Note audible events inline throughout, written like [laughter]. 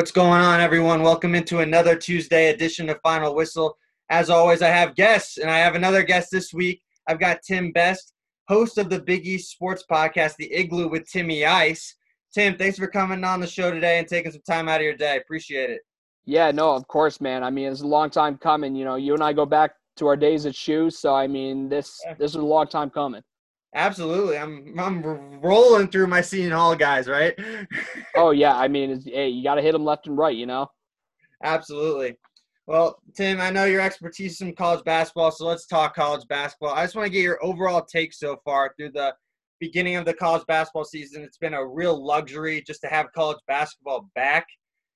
What's going on, everyone? Welcome into another Tuesday edition of Final Whistle. As always, I have guests, and I have another guest this week. I've got Tim Best, host of the Big East Sports Podcast, The Igloo with Timmy Ice. Tim, thanks for coming on the show today and taking some time out of your day. Appreciate it. Yeah, no, of course, man. I mean, it's a long time coming. You know, you and I go back to our days at Shoes, so I mean, this this is a long time coming. Absolutely, I'm I'm rolling through my Seton Hall guys, right? [laughs] oh yeah, I mean, hey, you got to hit them left and right, you know. Absolutely. Well, Tim, I know your expertise in college basketball, so let's talk college basketball. I just want to get your overall take so far through the beginning of the college basketball season. It's been a real luxury just to have college basketball back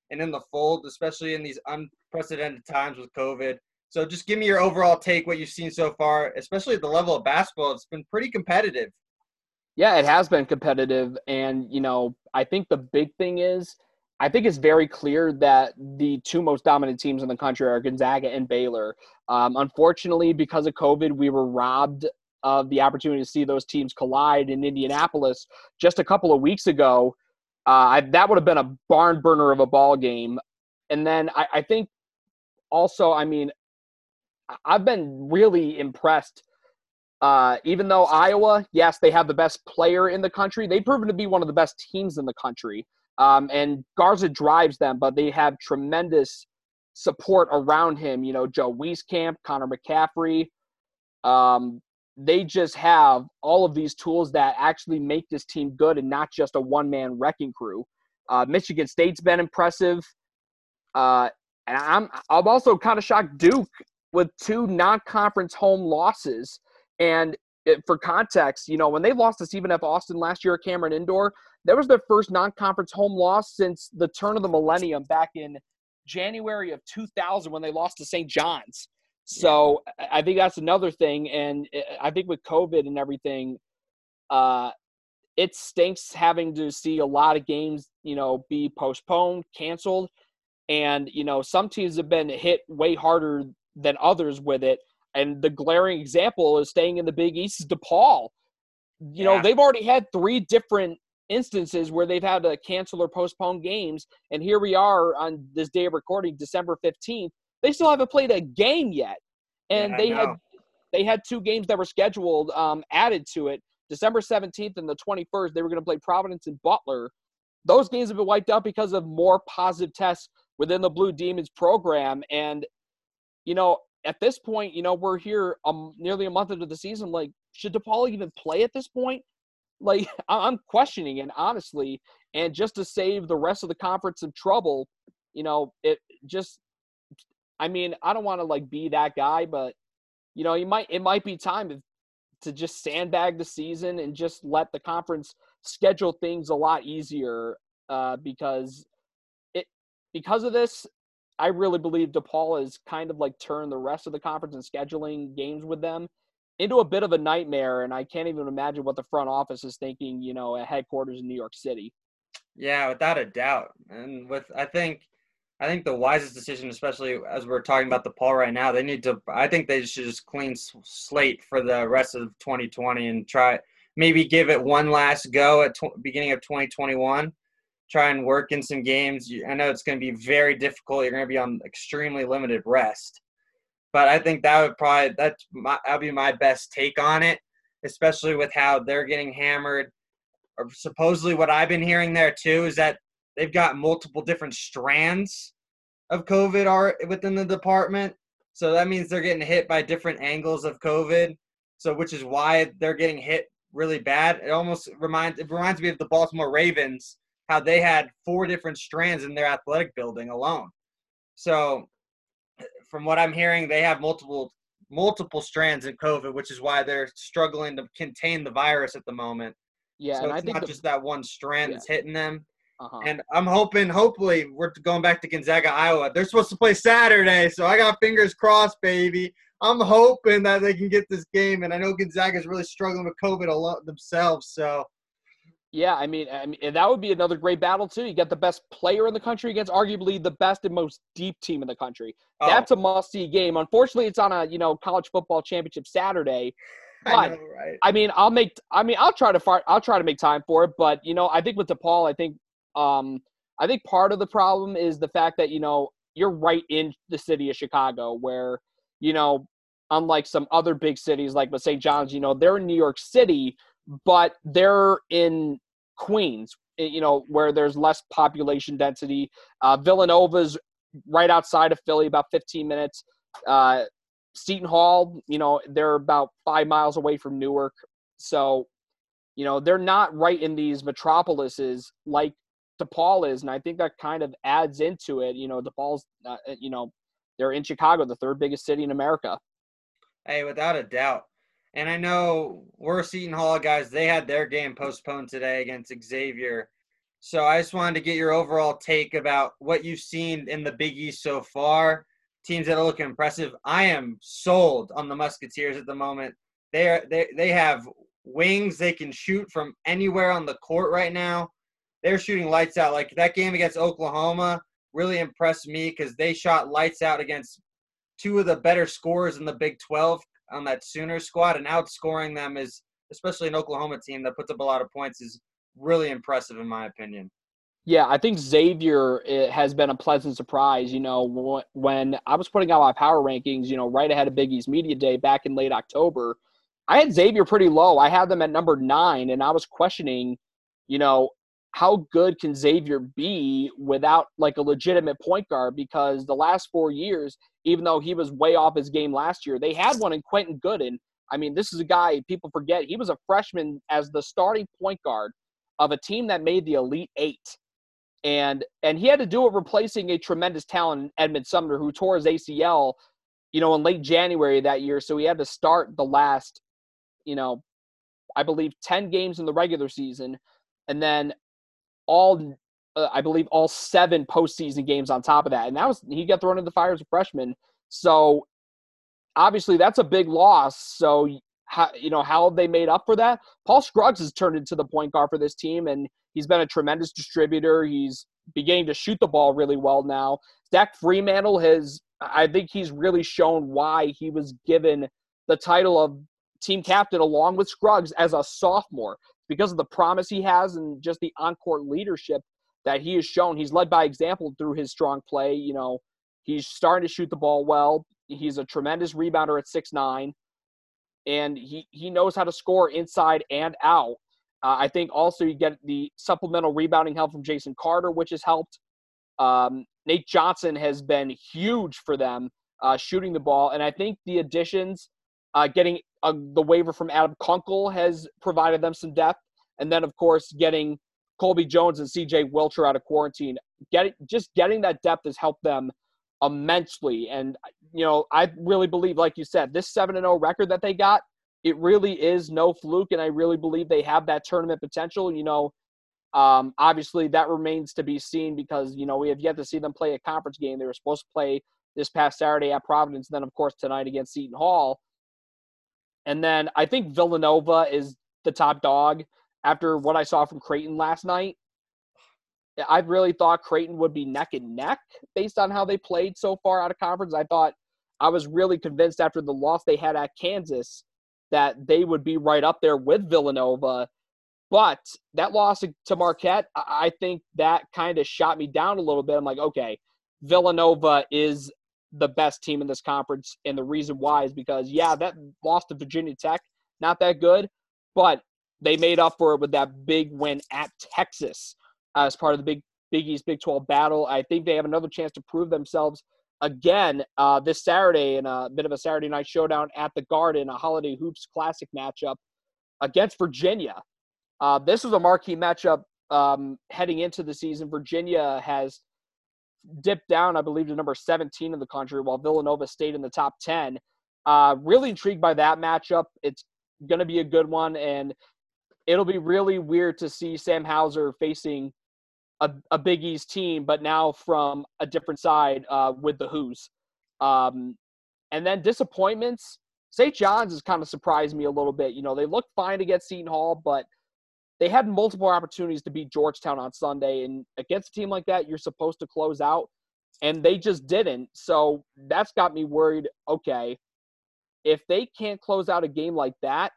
and in the fold, especially in these unprecedented times with COVID. So just give me your overall take, what you've seen so far, especially at the level of basketball. It's been pretty competitive. Yeah, it has been competitive. And, you know, I think the big thing is I think it's very clear that the two most dominant teams in the country are Gonzaga and Baylor. Um, unfortunately, because of COVID, we were robbed of the opportunity to see those teams collide in Indianapolis just a couple of weeks ago. Uh, I, that would have been a barn burner of a ball game. And then I, I think also, I mean, I've been really impressed. Uh, even though Iowa, yes, they have the best player in the country, they've proven to be one of the best teams in the country. Um, and Garza drives them, but they have tremendous support around him. You know, Joe Wieskamp, Connor McCaffery. Um, they just have all of these tools that actually make this team good and not just a one man wrecking crew. Uh, Michigan State's been impressive. Uh, and I'm I'm also kind of shocked Duke with two non-conference home losses. And it, for context, you know, when they lost to Stephen F. Austin last year at Cameron Indoor, that was their first non-conference home loss since the turn of the millennium back in January of 2000 when they lost to St. John's. So I think that's another thing, and I think with COVID and everything, uh, it stinks having to see a lot of games, you know, be postponed, canceled, and you know some teams have been hit way harder than others with it. And the glaring example is staying in the Big East is DePaul. You yeah. know, they've already had three different instances where they've had to cancel or postpone games. And here we are on this day of recording, December 15th. They still haven't played a game yet. And yeah, they had they had two games that were scheduled um, added to it. December 17th and the 21st, they were going to play Providence and Butler. Those games have been wiped out because of more positive tests within the Blue Demons program. And you know, at this point, you know, we're here um, nearly a month into the season. Like, should DePaul even play at this point? Like, [laughs] I'm questioning it, honestly. And just to save the rest of the conference some trouble, you know, it just, I mean, I don't want to like be that guy, but, you know, you might, it might be time to, to just sandbag the season and just let the conference schedule things a lot easier uh, because it, because of this, I really believe DePaul has kind of like turned the rest of the conference and scheduling games with them into a bit of a nightmare. And I can't even imagine what the front office is thinking, you know, at headquarters in New York City. Yeah, without a doubt. And with, I think, I think the wisest decision, especially as we're talking about DePaul right now, they need to, I think they should just clean slate for the rest of 2020 and try, maybe give it one last go at beginning of 2021 try and work in some games. I know it's going to be very difficult. You're going to be on extremely limited rest, but I think that would probably that's that'd be my best take on it, especially with how they're getting hammered. Or supposedly, what I've been hearing there too is that they've got multiple different strands of COVID are within the department. So that means they're getting hit by different angles of COVID. So which is why they're getting hit really bad. It almost reminds it reminds me of the Baltimore Ravens how they had four different strands in their athletic building alone. So, from what I'm hearing, they have multiple multiple strands in COVID, which is why they're struggling to contain the virus at the moment. Yeah, so it's not the, just that one strand yeah. that's hitting them. Uh-huh. And I'm hoping, hopefully, we're going back to Gonzaga, Iowa. They're supposed to play Saturday, so I got fingers crossed, baby. I'm hoping that they can get this game, and I know Gonzaga is really struggling with COVID a lot themselves. So yeah, I mean, I mean, that would be another great battle too. You get the best player in the country against arguably the best and most deep team in the country. Oh. That's a must-see game. Unfortunately, it's on a you know college football championship Saturday. But, I know, right? I mean, I'll make. I mean, I'll try to fart. I'll try to make time for it. But you know, I think with DePaul, I think um, I think part of the problem is the fact that, you know, you're right in the city of Chicago where, you know, unlike some other big cities like the St. John's, you know, they're in New York City, but they're in Queens, eh, you know, where there's less population density. Uh, Villanova's right outside of Philly, about 15 minutes. Uh, Seton Hall, you know, they're about five miles away from Newark. So, you know, they're not right in these metropolises like DePaul is. And I think that kind of adds into it. You know, DePaul's, uh, you know, they're in Chicago, the third biggest city in America. Hey, without a doubt. And I know we're Seton Hall guys. They had their game postponed today against Xavier. So I just wanted to get your overall take about what you've seen in the Big East so far. Teams that are looking impressive. I am sold on the Musketeers at the moment. They are they they have wings. They can shoot from anywhere on the court right now. They're shooting lights out. Like that game against Oklahoma really impressed me because they shot lights out against two of the better scorers in the Big 12 on that Sooner squad and outscoring them is, especially an Oklahoma team that puts up a lot of points, is really impressive in my opinion. Yeah, I think Xavier has been a pleasant surprise. You know, when I was putting out my power rankings, you know, right ahead of Big East Media Day back in late October, I had Xavier pretty low. I had them at number nine, and I was questioning, you know, how good can Xavier be without like a legitimate point guard? Because the last four years, even though he was way off his game last year, they had one in Quentin Goodin. I mean, this is a guy people forget. He was a freshman as the starting point guard of a team that made the Elite Eight. And and he had to do it replacing a tremendous talent, Edmund Sumner, who tore his ACL, you know, in late January that year. So he had to start the last, you know, I believe 10 games in the regular season. And then all uh, I believe all seven postseason games on top of that, and that was he got thrown in the fire as a freshman. So obviously that's a big loss. So how you know how they made up for that? Paul Scruggs has turned into the point guard for this team, and he's been a tremendous distributor. He's beginning to shoot the ball really well now. Zach Freemantle has, I think, he's really shown why he was given the title of team captain along with Scruggs as a sophomore because of the promise he has and just the on-court leadership that he has shown. He's led by example through his strong play. You know, he's starting to shoot the ball well. He's a tremendous rebounder at six nine, and he he knows how to score inside and out. Uh, I think also you get the supplemental rebounding help from Jason Carter, which has helped. Um, Nate Johnson has been huge for them uh, shooting the ball, and I think the additions, uh, getting uh, the waiver from Adam Kunkel has provided them some depth, and then of course getting Colby Jones and C.J. Wilcher out of quarantine, getting just getting that depth has helped them immensely. And you know, I really believe, like you said, this seven and zero oh record that they got, it really is no fluke, and I really believe they have that tournament potential. You know, um, obviously that remains to be seen because you know we have yet to see them play a conference game. They were supposed to play this past Saturday at Providence, and then of course tonight against Seton Hall. And then I think Villanova is the top dog after what I saw from Creighton last night. I really thought Creighton would be neck and neck based on how they played so far out of conference. I thought I was really convinced after the loss they had at Kansas that they would be right up there with Villanova. But that loss to Marquette, I think that kind of shot me down a little bit. I'm like, okay, Villanova is the best team in this conference. And the reason why is because, yeah, that loss to Virginia Tech, not that good, but they made up for it with that big win at Texas as part of the Big Big East Big 12 battle. I think they have another chance to prove themselves again uh, this Saturday in a bit of a Saturday night showdown at the Garden, a Holiday Hoops Classic matchup against Virginia. Uh, this was a marquee matchup um, heading into the season. Virginia has dipped down, I believe, to number 17 in the country, while Villanova stayed in the top 10. Uh, really intrigued by that matchup. It's going to be a good one, and it'll be really weird to see Sam Hauser facing a, a Big East team, but now from a different side uh, with the Hoos. Um, and then disappointments. St. John's has kind of surprised me a little bit. You know, they looked fine against Seton Hall, but they had multiple opportunities to beat Georgetown on Sunday. And against a team like that, you're supposed to close out, and they just didn't. So that's got me worried. Okay, if they can't close out a game like that,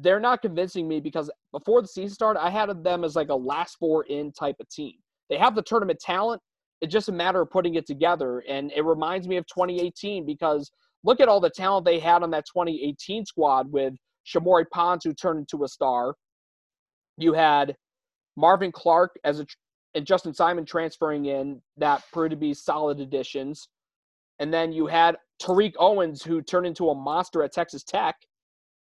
they're not convincing me because before the season started, I had them as like a last four in type of team. they have the tournament talent. It's just a matter of putting it together. And it reminds me of 2018 because look at all the talent they had on that 2018 squad with Shamorie Ponds, who turned into a star. You had Marvin Clark as a and Justin Simon transferring in that proved to be solid additions. And then you had Tariq Owens, who turned into a monster at Texas Tech.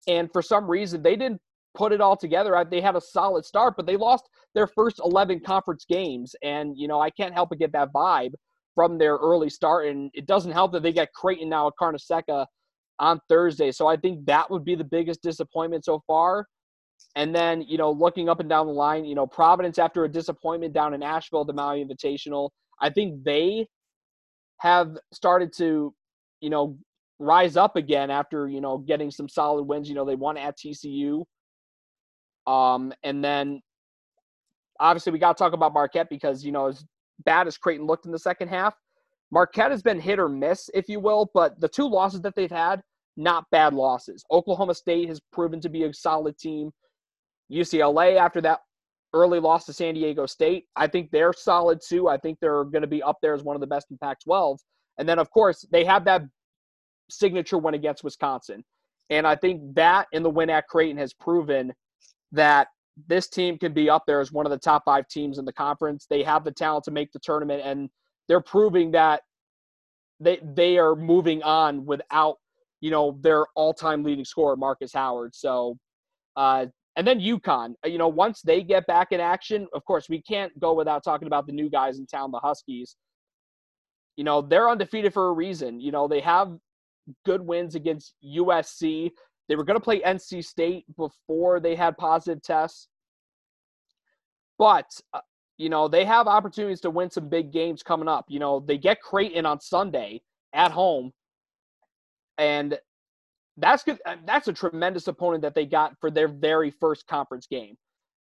And for some reason, they didn't put it all together. They had a solid start, but they lost their first 11 conference games. And, you know, I can't help but get that vibe from their early start. And it doesn't help that they get Creighton now at Carnesecca on Thursday. So I think that would be the biggest disappointment so far. And then, you know, looking up and down the line, you know, Providence after a disappointment down in Asheville, the Maui Invitational, I think they have started to, you know, rise up again after, you know, getting some solid wins. You know, they won at TCU. Um, and then obviously we got to talk about Marquette because, you know, as bad as Creighton looked in the second half, Marquette has been hit or miss, if you will, but the two losses that they've had, not bad losses. Oklahoma State has proven to be a solid team. UCLA, after that early loss to San Diego State, I think they're solid too. I think they're going to be up there as one of the best in Pac 12. And then, of course, they have that signature win against Wisconsin. And I think that in the win at Creighton has proven that this team can be up there as one of the top five teams in the conference. They have the talent to make the tournament, and they're proving that they they are moving on without you know their all-time leading scorer Marcus Howard. So, uh, and then UConn, uh, you know, once they get back in action, of course we can't go without talking about the new guys in town, the Huskies. You know they're undefeated for a reason. You know they have good wins against USC. They were going to play NC State before they had positive tests. But, uh, you know, they have opportunities to win some big games coming up. You know, they get Creighton on Sunday at home. And that's good. Uh, that's a tremendous opponent that they got for their very first conference game.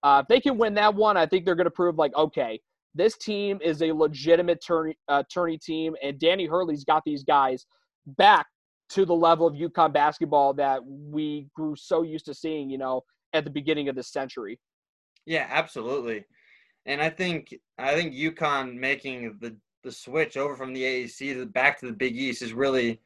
Uh, if they can win that one, I think they're going to prove like, okay, this team is a legitimate tourney, uh, tourney team, and Danny Hurley's got these guys back to the level of UConn basketball that we grew so used to seeing, you know, at the beginning of this century. Yeah, absolutely. And I think I think UConn making the the switch over from the AAC to back to the Big East is really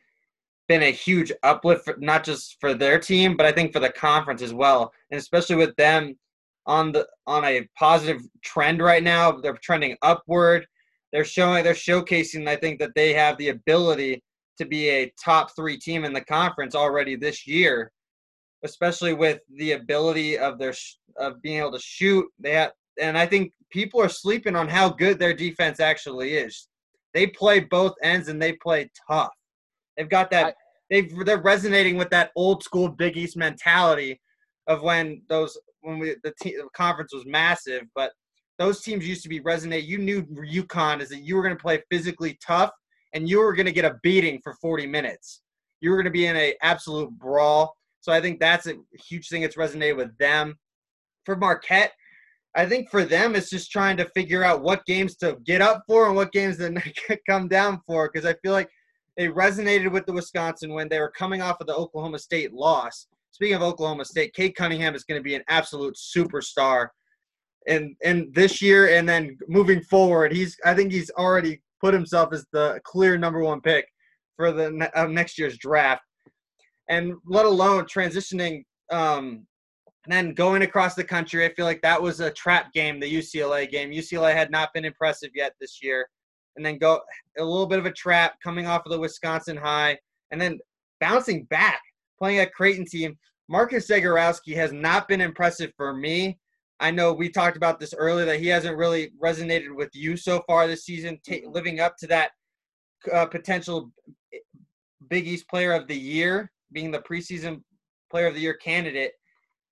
been a huge uplift, for, not just for their team, but I think for the conference as well, and especially with them on the on a positive trend right now. They're trending upward. They're showing they're showcasing. I think that they have the ability to be a top three team in the conference already this year, especially with the ability of their of being able to shoot. They have, and I think people are sleeping on how good their defense actually is. They play both ends and they play tough. They've got that. They they're resonating with that old school Big East mentality of when those when we the, te- the conference was massive, but those teams used to be resonate. You knew UConn is that you were going to play physically tough and you were going to get a beating for 40 minutes. You were going to be in a absolute brawl. So I think that's a huge thing that's resonated with them. For Marquette, I think for them it's just trying to figure out what games to get up for and what games to [laughs] come down for because I feel like they resonated with the Wisconsin when they were coming off of the Oklahoma State loss. Speaking of Oklahoma State, Cade Cunningham is going to be an absolute superstar and and this year and then moving forward he's i think he's already put himself as the clear number one pick for the uh, next year's draft, and let alone transitioning um, and then going across the country. I feel like that was a trap game, the UCLA game. UCLA had not been impressive yet this year, and then go a little bit of a trap coming off of the Wisconsin high, and then bouncing back, playing a Creighton team. Marcus Zegarowski has not been impressive for me. I know we talked about this earlier that he hasn't really resonated with you so far this season, t- living up to that uh, potential Big East Player of the Year, being the preseason Player of the Year candidate,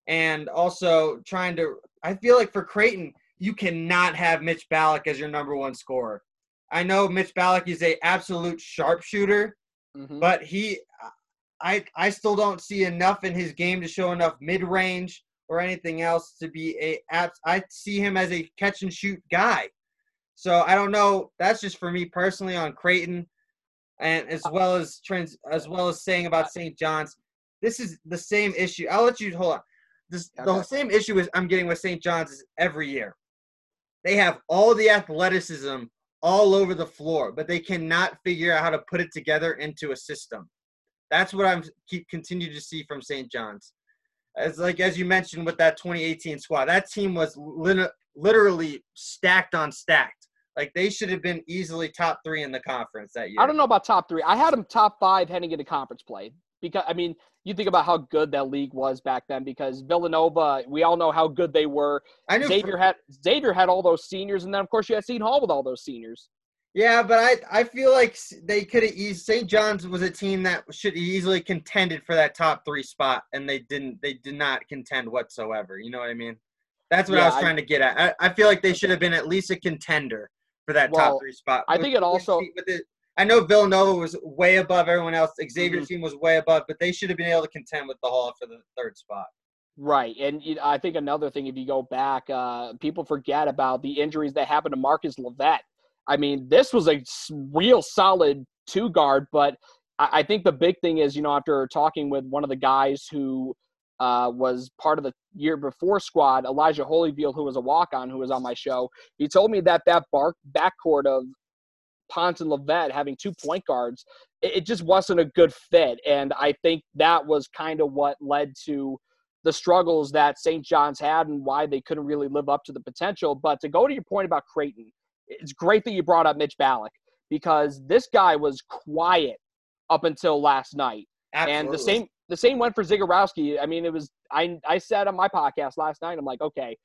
and also trying to. I feel like for Creighton, you cannot have Mitch Ballock as your number one scorer. I know Mitch Ballock is a absolute sharpshooter, mm-hmm. but he, I, I still don't see enough in his game to show enough mid range or anything else to be a I see him as a catch and shoot guy. So I don't know. That's just for me personally on Creighton, and as well as trans as well as saying about St. John's. This is the same issue. I'll let you hold on. This the same issue is I'm getting with St. John's is every year. They have all the athleticism all over the floor, but they cannot figure out how to put it together into a system. That's what I'm keep continue to see from St. John's. As like as you mentioned with that 2018 squad, that team was lit- literally stacked on stacked. Like they should have been easily top three in the conference that year. I don't know about top three. I had them top five heading into conference play because I mean, you think about how good that league was back then. Because Villanova, we all know how good they were. I knew Xavier for, had Xavier had all those seniors, and then of course you had Seton Hall with all those seniors. Yeah, but I I feel like they could have eased. St. John's was a team that should easily contended for that top three spot, and they didn't. They did not contend whatsoever. You know what I mean? That's what yeah, I was trying I, to get at. I, I feel like they should have been at least a contender for that well, top three spot. I think it also. With I know Villanova was way above everyone else. Xavier's mm-hmm. team was way above, but they should have been able to contend with the Hall for the third spot. Right, and I think another thing, if you go back, uh, people forget about the injuries that happened to Marcus LoVett. I mean, this was a real solid two guard, but I, I think the big thing is, you know, after talking with one of the guys who uh, was part of the year before squad, Elijah Holyfield, who was a walk on, who was on my show. He told me that that bark backcourt of Ponds and LoVett having two point guards, it, it just wasn't a good fit. And I think that was kind of what led to the struggles that St. John's had and why they couldn't really live up to the potential. But to go to your point about Creighton, it's great that you brought up Mitch Ballock because this guy was quiet up until last night. Absolutely. And the same the same went for Zegarowski. I mean, it was I I said on my podcast last night, I'm like, okay,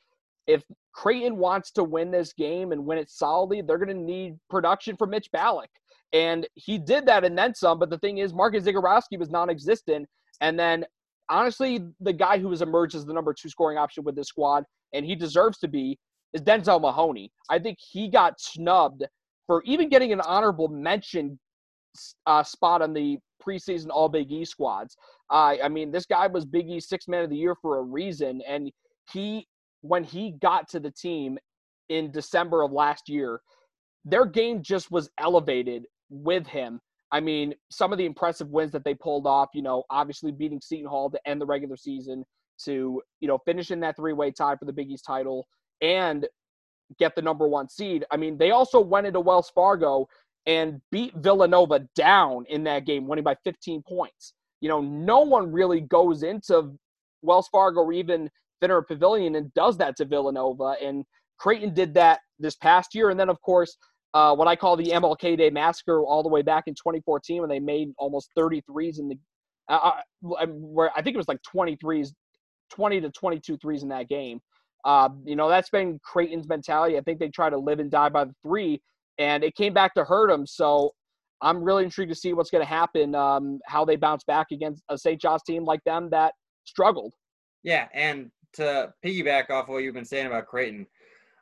if Creighton wants to win this game and win it solidly, they're going to need production from Mitch Ballock. And he did that and then some. But the thing is, Marcus Zegarowski was non existent. And then, honestly, the guy who has emerged as the number two scoring option with this squad, and he deserves to be, is Denzel Mahoney. I think he got snubbed for even getting an honorable mention uh, spot on the preseason All Big E squads. Uh, I mean, this guy was Big East Six Man of the Year for a reason, and he when he got to the team in December of last year, their game just was elevated with him. I mean, some of the impressive wins that they pulled off, you know, obviously beating Seton Hall to end the regular season, to, you know, finish in that three way tie for the Big East title and get the number one seed. I mean, they also went into Wells Fargo and beat Villanova down in that game, winning by 15 points. You know, no one really goes into Wells Fargo or even Finneran Pavilion and does that to Villanova. And Creighton did that this past year. And then, of course, uh, what I call the MLK Day Massacre all the way back in 2014 when they made almost 33s in the uh, uh where I think it was like 23s, 20 to 22 threes in that game. Uh, you know, that's been Creighton's mentality. I think they try to live and die by the three, and it came back to hurt them. So I'm really intrigued to see what's going to happen, um, how they bounce back against a St. John's team like them that struggled. Yeah, and to piggyback off what you've been saying about Creighton,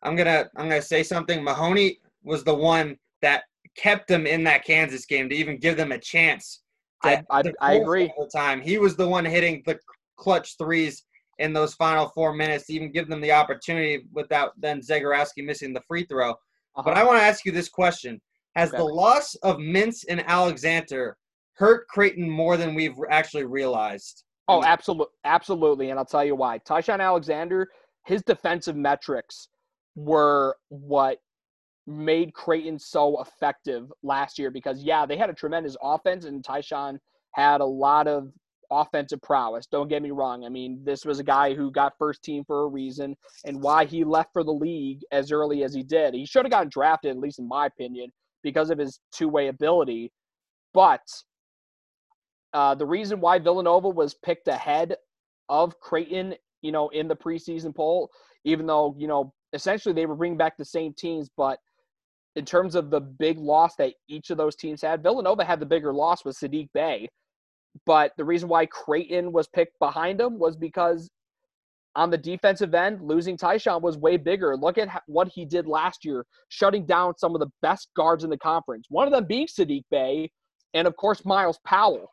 I'm gonna I'm gonna say something. Mahoney was the one that kept them in that Kansas game to even give them a chance. I, I, I agree. The time he was the one hitting the clutch threes in those final four minutes to even give them the opportunity without then Zegarowski missing the free throw. Uh-huh. But I want to ask you this question: Has okay. the loss of Mintz and Alexander hurt Creighton more than we've actually realized? Oh, absolutely, absolutely, and I'll tell you why. Ty-Shon Alexander, his defensive metrics were what made Creighton so effective last year because yeah, they had a tremendous offense and Ty-Shon had a lot of offensive prowess. Don't get me wrong. I mean, this was a guy who got first team for a reason and why he left for the league as early as he did. He should have gotten drafted, at least in my opinion, because of his two way ability. But uh, the reason why Villanova was picked ahead of Creighton, you know, in the preseason poll, even though, you know, essentially they were bringing back the same teams, but in terms of the big loss that each of those teams had, Villanova had the bigger loss with Sadiq Bey. But the reason why Creighton was picked behind them was because on the defensive end, losing Ty-Shon was way bigger. Look at what he did last year, shutting down some of the best guards in the conference. One of them being Sadiq Bey, and of course Myles Powell.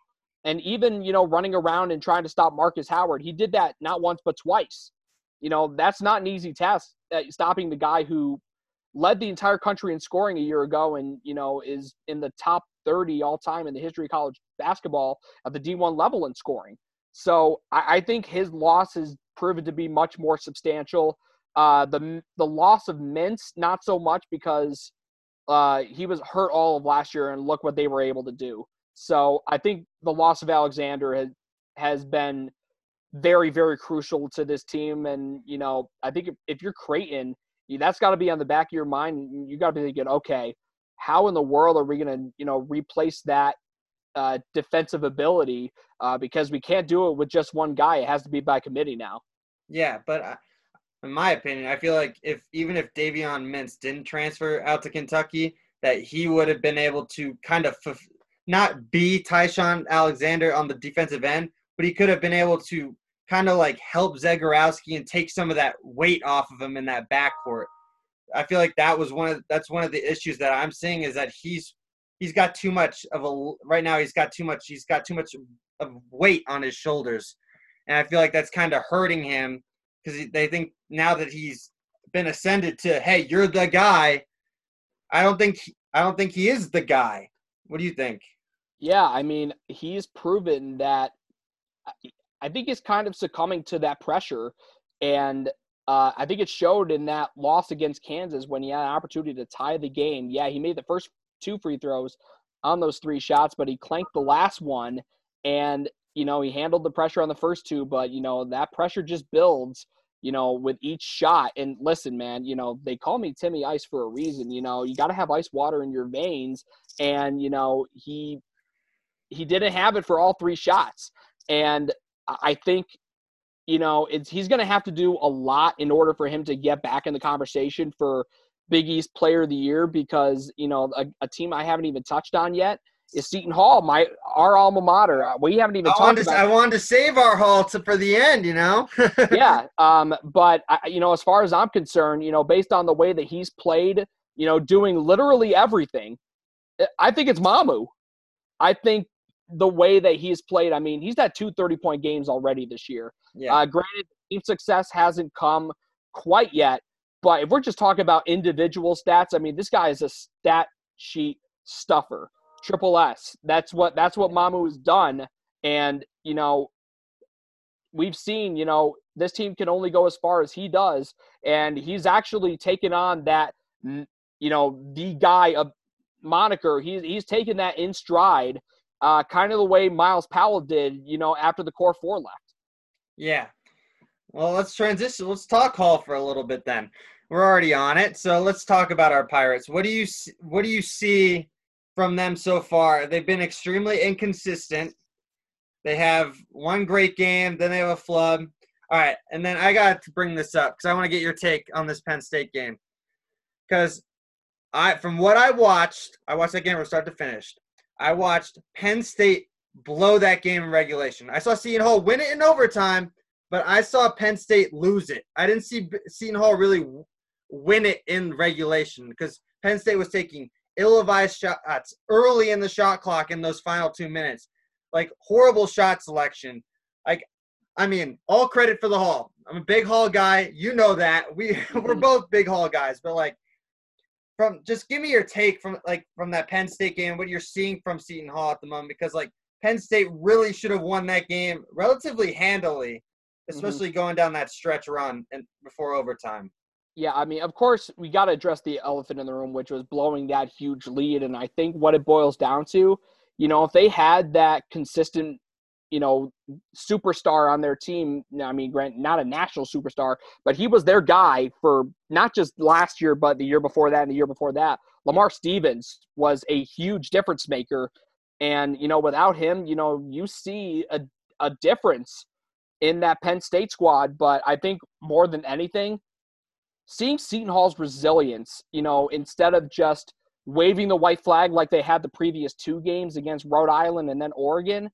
And even, you know, running around and trying to stop Marcus Howard, he did that not once but twice. You know, that's not an easy task, stopping the guy who led the entire country in scoring a year ago and, you know, is in the top 30 all time in the history of college basketball at the D1 level in scoring. So I, think his loss has proven to be much more substantial. Uh, the the loss of Mintz, not so much because uh, he was hurt all of last year, and look what they were able to do. So I think the loss of Alexander has has been very very crucial to this team, and you know I think if, if you're Creighton, that's got to be on the back of your mind. You got to be thinking, okay, how in the world are we going to you know replace that uh, defensive ability uh, because we can't do it with just one guy. It has to be by committee now. Yeah, but uh, in my opinion, I feel like if even if Davion Mintz didn't transfer out to Kentucky, that he would have been able to kind of f- not be Ty-Shon Alexander on the defensive end, but he could have been able to kind of like help Zegarowski and take some of that weight off of him in that backcourt. I feel like that was one of that's one of the issues that I'm seeing is that he's he's got too much of a right now he's got too much he's got too much of weight on his shoulders, and I feel like that's kind of hurting him because they think now that he's been ascended to hey you're the guy. I don't think I don't think he is the guy. What do you think? Yeah, I mean he's proven that. I think he's kind of succumbing to that pressure, and uh, I think it showed in that loss against Kansas when he had an opportunity to tie the game. Yeah, he made the first two free throws on those three shots, but he clanked the last one and, you know, he handled the pressure on the first two, but, you know, that pressure just builds, you know, with each shot. And listen, man, you know, they call me Timmy Ice for a reason. You know, you got to have ice water in your veins. And, you know, he, he didn't have it for all three shots. And I think you know, it's he's going to have to do a lot in order for him to get back in the conversation for Big East Player of the Year because you know a, a team I haven't even touched on yet is Seton Hall, my our alma mater. Uh, we haven't even I talked about. I wanted to save our Hall to, for the end, you know. [laughs] yeah, um, but I, you know, as far as I'm concerned, you know, based on the way that he's played, you know, doing literally everything, I think it's Mamu. I think the way that he's played, I mean, he's had two 30 point games already this year. Yeah. Uh, granted, team success hasn't come quite yet, but if we're just talking about individual stats, I mean, this guy is a stat sheet stuffer. Triple S. That's what that's what Mamu has done. And, you know, we've seen, you know, this team can only go as far as he does. And he's actually taken on that, you know, the guy of moniker. He's he's taken that in stride, uh, kind of the way Myles Powell did, you know, after the core four left. Yeah. Well, let's transition. Let's talk Hall for a little bit then. We're already on it, so let's talk about our Pirates. What do you what do you see from them so far? They've been extremely inconsistent. They have one great game, then they have a flub. All right, and then I got to bring this up because I want to get your take on this Penn State game. Because I, from what I watched, I watched that game from start to finish. I watched Penn State blow that game in regulation. I saw Seton Hall win it in overtime, but I saw Penn State lose it. I didn't see Seton Hall really win it in regulation because Penn State was taking ill-advised shots early in the shot clock in those final two minutes. Like horrible shot selection. Like, I mean, all credit for the Hall. I'm a big Hall guy. You know that. We [laughs] we're mm-hmm. both big Hall guys, but like from just give me your take from like from that Penn State game, what you're seeing from Seton Hall at the moment, because like Penn State really should have won that game relatively handily, mm-hmm. especially mm-hmm. going down that stretch run and before overtime. Yeah, I mean, of course, we got to address the elephant in the room, which was blowing that huge lead. And I think what it boils down to, you know, if they had that consistent, you know, superstar on their team, I mean, Grant, not a national superstar, but he was their guy for not just last year, but the year before that and the year before that. Lamar Stevens was a huge difference maker and, you know, without him, you know, you see a, a difference in that Penn State squad. But I think more than anything, seeing Seton Hall's resilience, you know, instead of just waving the white flag like they had the previous two games against Rhode Island and then Oregon,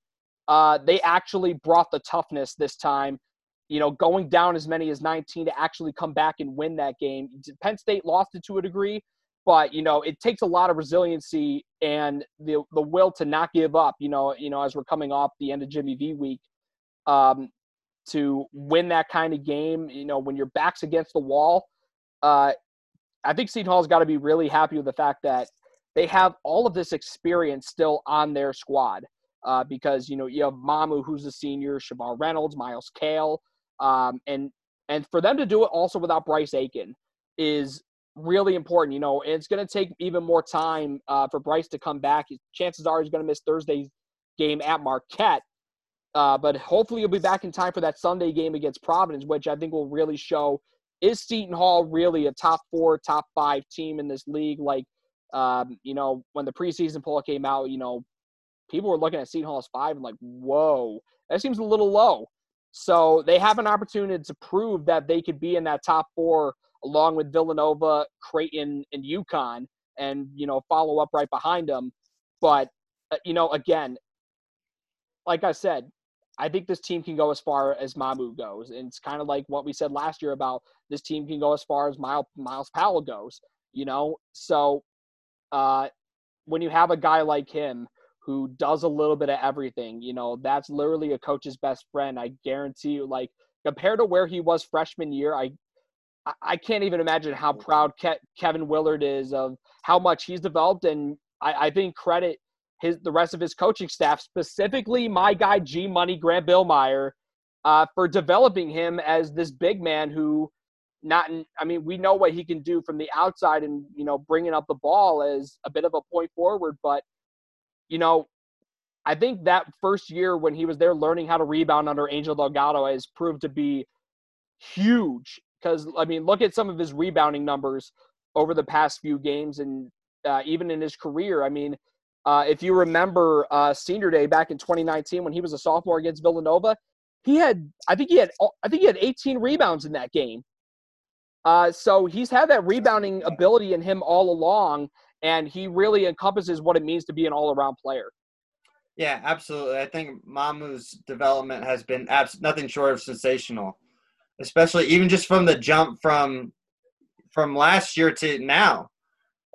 uh, they actually brought the toughness this time. You know, going down as many as 19 to actually come back and win that game. Penn State lost it to a degree, but you know it takes a lot of resiliency and the the will to not give up you know you know as we're coming off the end of jimmy v week um, to win that kind of game you know when your back's against the wall uh, i think seton hall's got to be really happy with the fact that they have all of this experience still on their squad uh, because you know you have mamu who's a senior shavar reynolds Myles cale um, and And for them to do it also without Bryce Aiken is really important. You know, it's going to take even more time uh, for Bryce to come back. Chances are he's going to miss Thursday's game at Marquette. Uh, but hopefully he'll be back in time for that Sunday game against Providence, which I think will really show is Seton Hall really a top four, top five team in this league? Like, um, you know, when the preseason poll came out, you know, people were looking at Seton Hall as five and like, whoa, that seems a little low. So they have an opportunity to prove that they could be in that top four along with Villanova, Creighton, and UConn, and you know follow up right behind them. But uh, you know, again, like I said, I think this team can go as far as Mamu goes, and it's kind of like what we said last year about this team can go as far as Miles, Myles Powell goes. You know, so uh, when you have a guy like him who does a little bit of everything. You know, that's literally a coach's best friend. I guarantee you, like compared to where he was freshman year, I I can't even imagine how proud Ke- Kevin Willard is of how much he's developed, and I, I think credit his the rest of his coaching staff, specifically my guy G Money Grant Billmeier, uh, for developing him as this big man who not in, I mean, we know what he can do from the outside and, you know, bringing up the ball as a bit of a point forward, but you know, I think that first year when he was there learning how to rebound under Angel Delgado has proved to be huge. Because, I mean, look at some of his rebounding numbers over the past few games and uh, even in his career. I mean, uh, if you remember uh, senior day back in 2019 when he was a sophomore against Villanova, he had, I think he had, I think he had 18 rebounds in that game. Uh, so he's had that rebounding ability in him all along and he really encompasses what it means to be an all-around player. Yeah, absolutely. I think Mamu's development has been abs- nothing short of sensational, especially even just from the jump from from last year to now.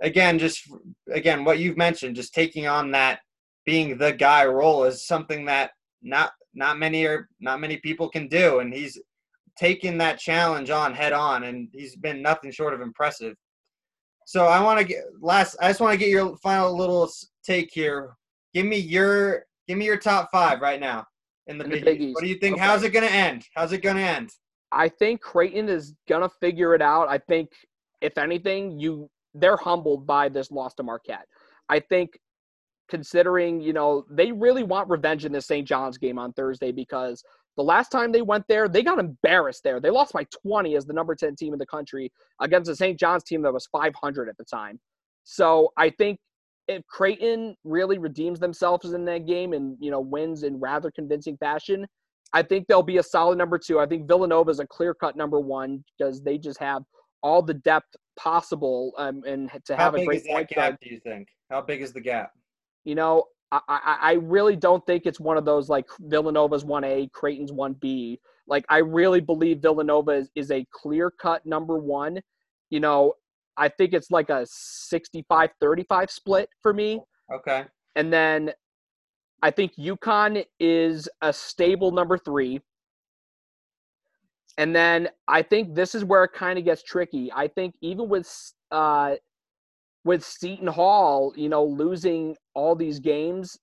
Again, just again what you've mentioned, just taking on that being the guy role is something that not not many are not many people can do, and he's taken that challenge on head on, and he's been nothing short of impressive. So I want to get last. I just want to get your final little take here. Give me your give me your top five right now in the, in Big, East. What do you think? Okay. How's it going to end? How's it going to end? I think Creighton is going to figure it out. I think if anything, you they're humbled by this loss to Marquette. I think considering you know they really want revenge in the St. John's game on Thursday because the last time they went there, they got embarrassed there. They lost by 20 as the number 10 team in the country against the St. John's team that was 500 at the time. So I think if Creighton really redeems themselves in that game and you know wins in rather convincing fashion, I think they'll be a solid number two. I think Villanova is a clear cut number one because they just have all the depth possible um, and to have a great point gap. Do you think? How big is the gap? You know, I, I, really don't think it's one of those like Villanova's 1A, Creighton's 1B. Like, I really believe Villanova is, is a clear cut number one. You know, I think it's like a 65 35 split for me. Okay. And then I think UConn is a stable number three. And then I think this is where it kind of gets tricky. I think even with uh, with Seton Hall, you know, losing all these games,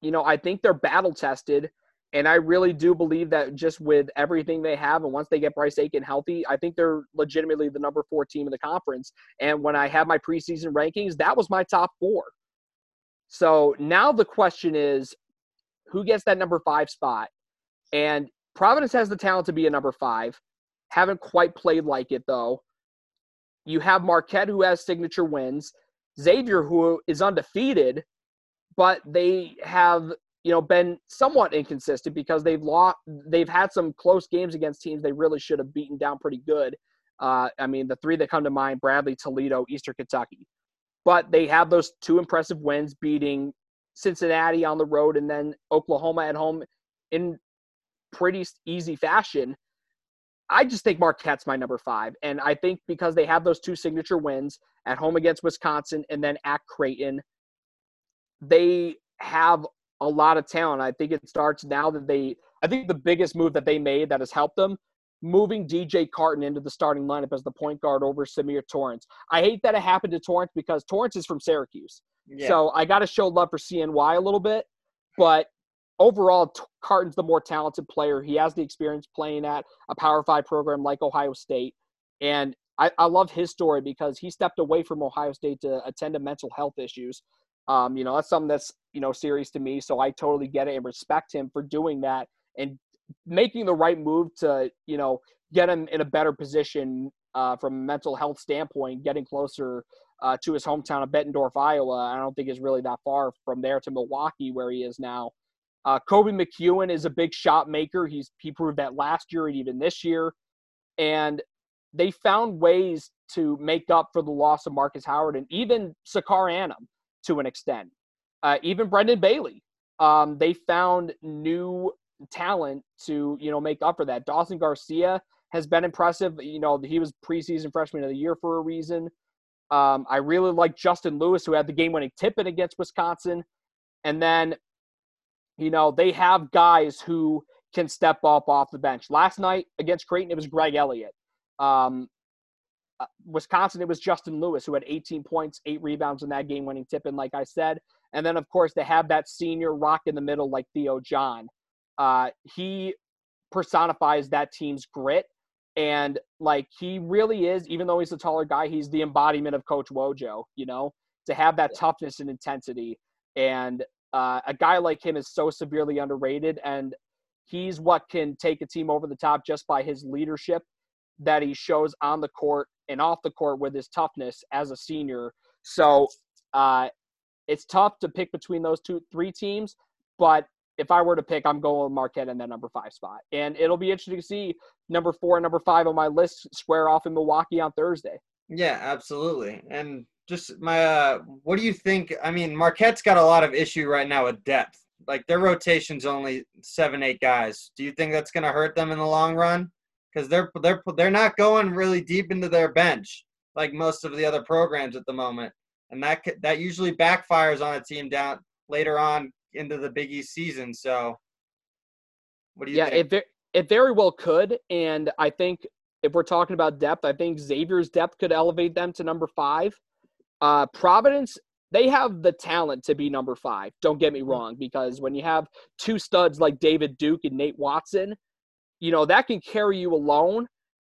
you know, I think they're battle tested. And I really do believe that just with everything they have, and once they get Bryce Aiken healthy, I think they're legitimately the number four team in the conference. And when I have my preseason rankings, that was my top four. So now the question is who gets that number five spot? And Providence has the talent to be a number five. Haven't quite played like it, though. You have Marquette, who has signature wins. Xavier, who is undefeated, but they have you know been somewhat inconsistent because they've lost they've had some close games against teams they really should have beaten down pretty good. Uh, i mean the three that come to mind bradley toledo eastern kentucky. But they have those two impressive wins beating cincinnati on the road and then oklahoma at home in pretty easy fashion I just think Marquette's my number five. And I think because they have those two signature wins at home against Wisconsin and then at Creighton, they have a lot of talent. I think it starts now that they, I think the biggest move that they made that has helped them moving DJ Carton into the starting lineup as the point guard over Symir Torrence. I hate that it happened to Torrence because Torrence is from Syracuse. Yeah. So I got to show love for CNY a little bit. But overall, Carton's the more talented player. He has the experience playing at a Power Five program like Ohio State, and I, I love his story because he stepped away from Ohio State to attend to mental health issues. Um, you know, that's something that's you know serious to me. So I totally get it and respect him for doing that and making the right move to you know get him in a better position uh, from a mental health standpoint, getting closer uh, to his hometown of Bettendorf, Iowa. I don't think is really that far from there to Milwaukee, where he is now. Uh, Koby McEwen is a big shot maker. He's he proved that last year and even this year, and they found ways to make up for the loss of Markus Howard and even Sacar Anim to an extent. Uh, even Brendan Bailey. Um, they found new talent to you know make up for that. Dawson Garcia has been impressive. You know he was preseason freshman of the year for a reason. Um, I really like Justin Lewis, who had the game-winning tip-in against Wisconsin, and then you know they have guys who can step up off the bench. Last night against Creighton, it was Greg Elliott. Um, uh, Wisconsin, it was Justin Lewis who had 18 points, eight rebounds in that game winning tip. And like I said, and then of course they have that senior rock in the middle like Theo John. Uh, he personifies that team's grit. And like he really is, even though he's a taller guy, he's the embodiment of Coach Wojo, you know, to have that toughness and intensity. And uh, a guy like him is so severely underrated. And he's what can take a team over the top just by his leadership that he shows on the court and off the court with his toughness as a senior. So uh, it's tough to pick between those two, three teams. But if I were to pick, I'm going with Marquette in that number five spot. And it'll be interesting to see number four and number five on my list square off in Milwaukee on Thursday. Yeah, absolutely. And just my, uh, what do you think? I mean, Marquette's got a lot of issue right now with depth. Like their rotation's only seven, eight guys. Do you think that's going to hurt them in the long run? because they're they're they're not going really deep into their bench like most of the other programs at the moment, and that that usually backfires on a team down later on into the Big East season. So, what do you? Yeah, think? it it very well could, and I think if we're talking about depth, I think Xavier's depth could elevate them to number five. Uh, Providence, they have the talent to be number five. Don't get me mm-hmm. wrong, because when you have two studs like David Duke and Nate Watson, you know, that can carry you alone,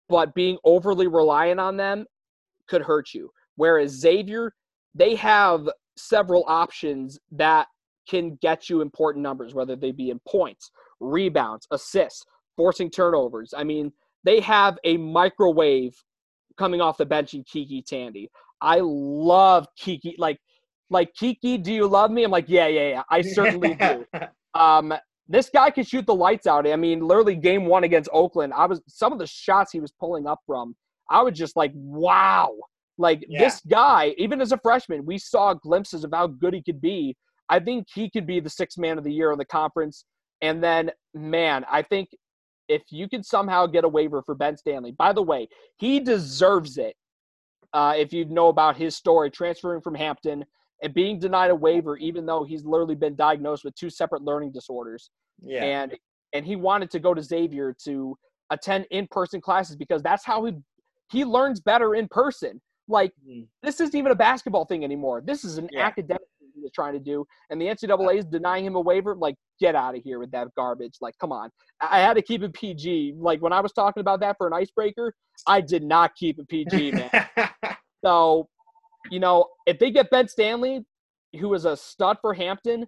but being overly reliant on them could hurt you. Whereas Xavier, they have several options that can get you important numbers, whether they be in points, rebounds, assists, forcing turnovers. I mean, they have a microwave coming off the bench in KyKy Tandy. I love Kiki. Like, like Kiki, do you love me? I'm like, yeah, yeah, yeah. I certainly do. [laughs] Um, this guy can shoot the lights out. I mean, literally game one against Oakland, I was some of the shots he was pulling up from, I was just like, wow. Like yeah. this guy, even as a freshman, we saw glimpses of how good he could be. I think he could be the sixth man of the year in the conference. And then, man, I think if you could somehow get a waiver for Ben Stanley, by the way, he deserves it. Uh, if you know about his story, transferring from Hampton and being denied a waiver, even though he's literally been diagnosed with two separate learning disorders. Yeah. And and he wanted to go to Xavier to attend in-person classes because that's how he he learns better in person. Like mm-hmm. this isn't even a basketball thing anymore. This is an yeah. academic he's trying to do, and the NCAA is denying him a waiver. Like, get out of here with that garbage. Like, come on. I had to keep it PG. Like when I was talking about that for an icebreaker, I did not keep it PG, [laughs] man. so, you know, if they get Ben Stanley, who is a stud for Hampton,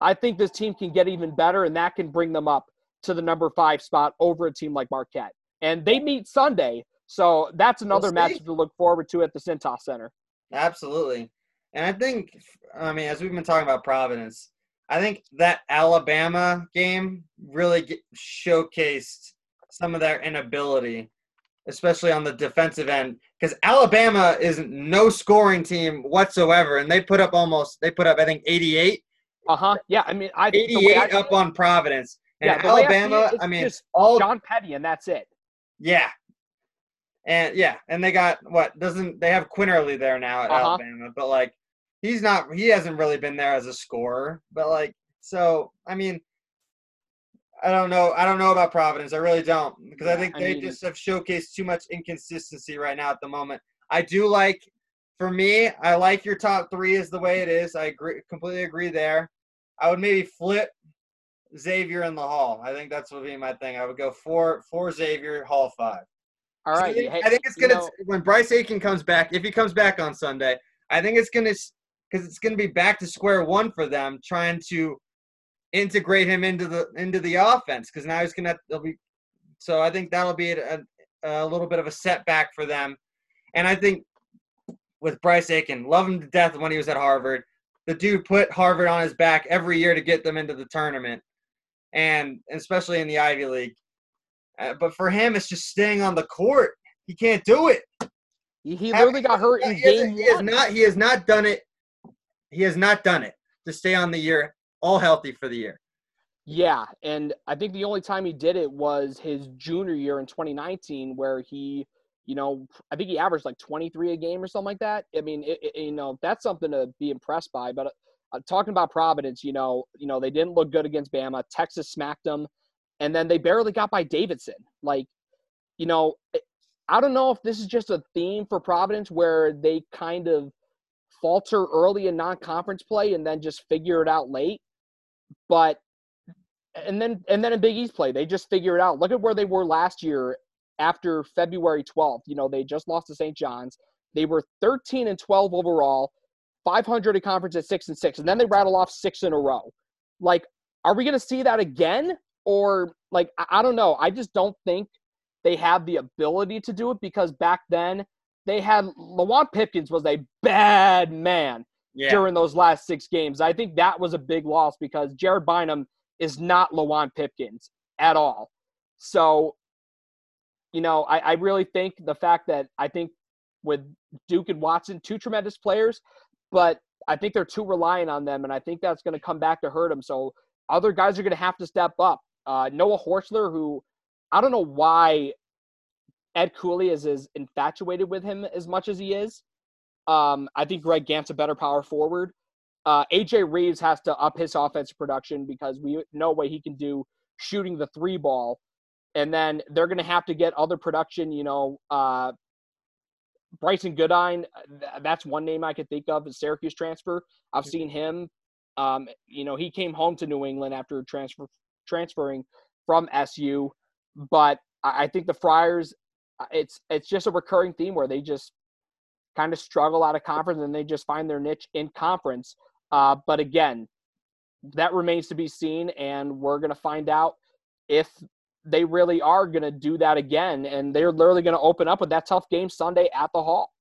I think this team can get even better, and that can bring them up to the number five spot over a team like Marquette. And they meet Sunday, so that's another we'll match to look forward to at the Cintas Center. Absolutely. And I think, I mean, as we've been talking about Providence, I think that Alabama game really get, showcased some of their inability, especially on the defensive end, because Alabama is no scoring team whatsoever, and they put up almost they put up I think 88 uh huh. Yeah, I mean, I 88 I, up on Providence. And yeah, Alabama, I, I mean, all John Petty, and that's it. Yeah, and yeah, and they got what doesn't they have Quinerly there now at uh-huh. Alabama, but like he's not he hasn't really been there as a scorer, but like so I mean. I don't know. I don't know about Providence. I really don't because yeah, I think they I mean, just have showcased too much inconsistency right now at the moment. I do like, for me, I like your top three is the way it is. I agree, completely agree there. I would maybe flip Xavier in the Hall. I think that's what would be my thing. I would go four four Xavier, Hall five. All right. I think, hey, I think it's gonna you know- when Bryce Aiken comes back. If he comes back on Sunday, I think it's gonna because it's gonna be back to square one for them trying to integrate him into the into the offense because now he's gonna they'll be. So I think that'll be a, a, a little bit of a setback for them, and I think with Bryce Aiken, love him to death when he was at Harvard. The dude put Harvard on his back every year to get them into the tournament, and especially in the Ivy League. Uh, but for him, it's just staying on the court. He can't do it. he, he literally got hurt in he, has, game he has not. He has not done it. He has not done it to stay on the year, all healthy for the year. Yeah, and I think the only time he did it was his junior year in 2019, where he, you know, I think he averaged like 23 a game or something like that. I mean, it, it- you know, that's something to be impressed by. But uh, talking about Providence, you know, you know, they didn't look good against Bama. Texas smacked them, and then they barely got by Davidson. Like, you know, I don't know if this is just a theme for Providence where they kind of falter early in non-conference play and then just figure it out late. But and then and then in Big East play, they just figure it out. Look at where they were last year after February 12th. You know, they just lost to St. John's. They were 13 and 12 overall, 500 in conference at six and six, and then they rattle off six in a row. Like, are we going to see that again? Or like, I, don't know. I just don't think they have the ability to do it because back then they had Luwane Pipkins was a bad man Yeah, during those last six games. I think that was a big loss because Jared Bynum is not Luwane Pipkins at all. So, you know, I, I really think the fact that I think with Duke and Watson, two tremendous players, but I think they're too reliant on them, and I think that's going to come back to hurt them. So other guys are going to have to step up. Uh, Noah Horchler, who I don't know why Ed Cooley is as infatuated with him as much as he is. Um, I think Greg Gantt's a better power forward. Uh, AJ Reeves has to up his offensive production because we know what he can do shooting the three ball. And then they're going to have to get other production. You know, uh, Brycen Goodine, that's one name I could think of, is Syracuse transfer. I've seen him. Um, you know, he came home to New England after transfer transferring from SU. But I, think the Friars, uh, it's it's just a recurring theme where they just kind of struggle out of conference and they just find their niche in conference. Uh, but again, that remains to be seen, and we're going to find out if they really are going to do that again. And they're literally going to open up with that tough game Sunday at the Hall.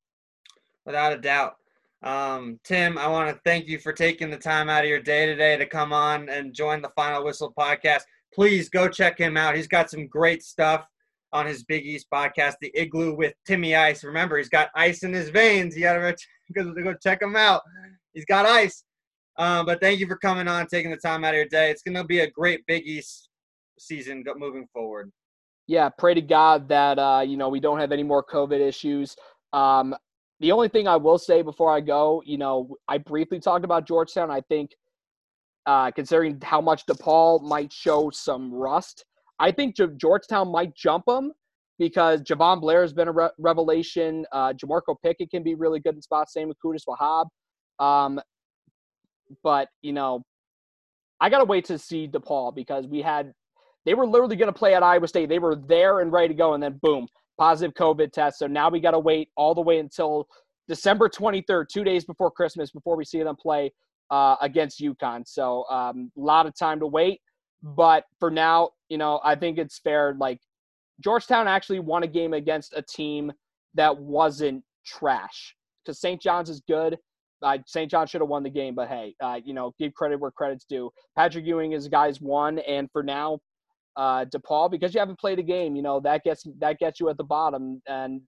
without a doubt. Um, Tim, I want to thank you for taking the time out of your day today to come on and join the Final Whistle podcast. Please go check him out. He's got some great stuff on his Big East podcast, The Igloo with Timmy Ice. Remember, he's got ice in his veins. You got to [laughs] go, check him out. He's got ice. Um, but thank you for coming on, taking the time out of your day. It's going to be a great Big East season moving forward. yeah, pray to God that uh, you know we don't have any more COVID issues. Um, the only thing I will say before I go, you know, I briefly talked about Georgetown. I think, uh, considering how much DePaul might show some rust, I think Ge- Georgetown might jump them because Jahvon Blair has been a re- revelation. Uh, Jamorko Pickett can be really good in spots. Same with Qudus Wahab. Um, but you know, I gotta wait to see DePaul because we had they were literally going to play at Iowa State. They were there and ready to go, and then boom, positive COVID test. So now we got to wait all the way until December 23rd, two days before Christmas, before we see them play uh, against UConn. So a um, lot of time to wait. But for now, you know, I think it's fair. Like Georgetown actually won a game against a team that wasn't trash because St. John's is good. Uh, St. John should have won the game, but hey, uh, you know, give credit where credit's due. Patrick Ewing is a guys won, and for now, uh, DePaul because you haven't played a game. You know that gets that gets you at the bottom, and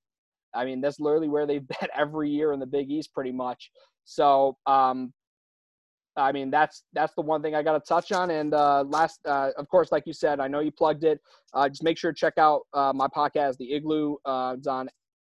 I mean that's literally where they've [laughs] been every year in the Big East, pretty much. So, um, I mean that's that's the one thing I got to touch on. And uh, last, uh, of course, like you said, I know you plugged it. Uh, just make sure to check out uh, my podcast, The Igloo. Uh, it's on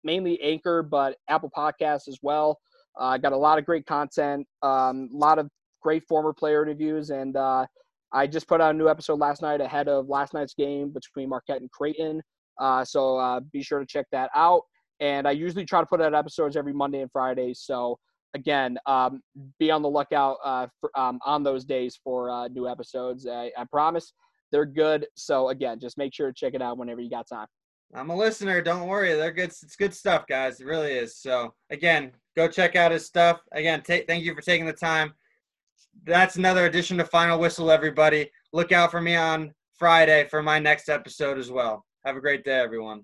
mainly Anchor, but Apple Podcasts as well. Uh, I got a lot of great content, um, a lot of great former player interviews, and uh, I just put out a new episode last night ahead of last night's game between Marquette and Creighton. Uh, so uh, be sure to check that out. And I usually try to put out episodes every Monday and Friday. So again, um, be on the lookout uh, for, um, on those days for uh, new episodes. I, I promise they're good. So again, just make sure to check it out whenever you got time. I'm a listener. Don't worry. They're good. It's good stuff, guys. It really is. So again, go check out his stuff. Again, t- thank you for taking the time. That's another edition of Final Whistle, everybody. Look out for me on Friday for my next episode as well. Have a great day, everyone.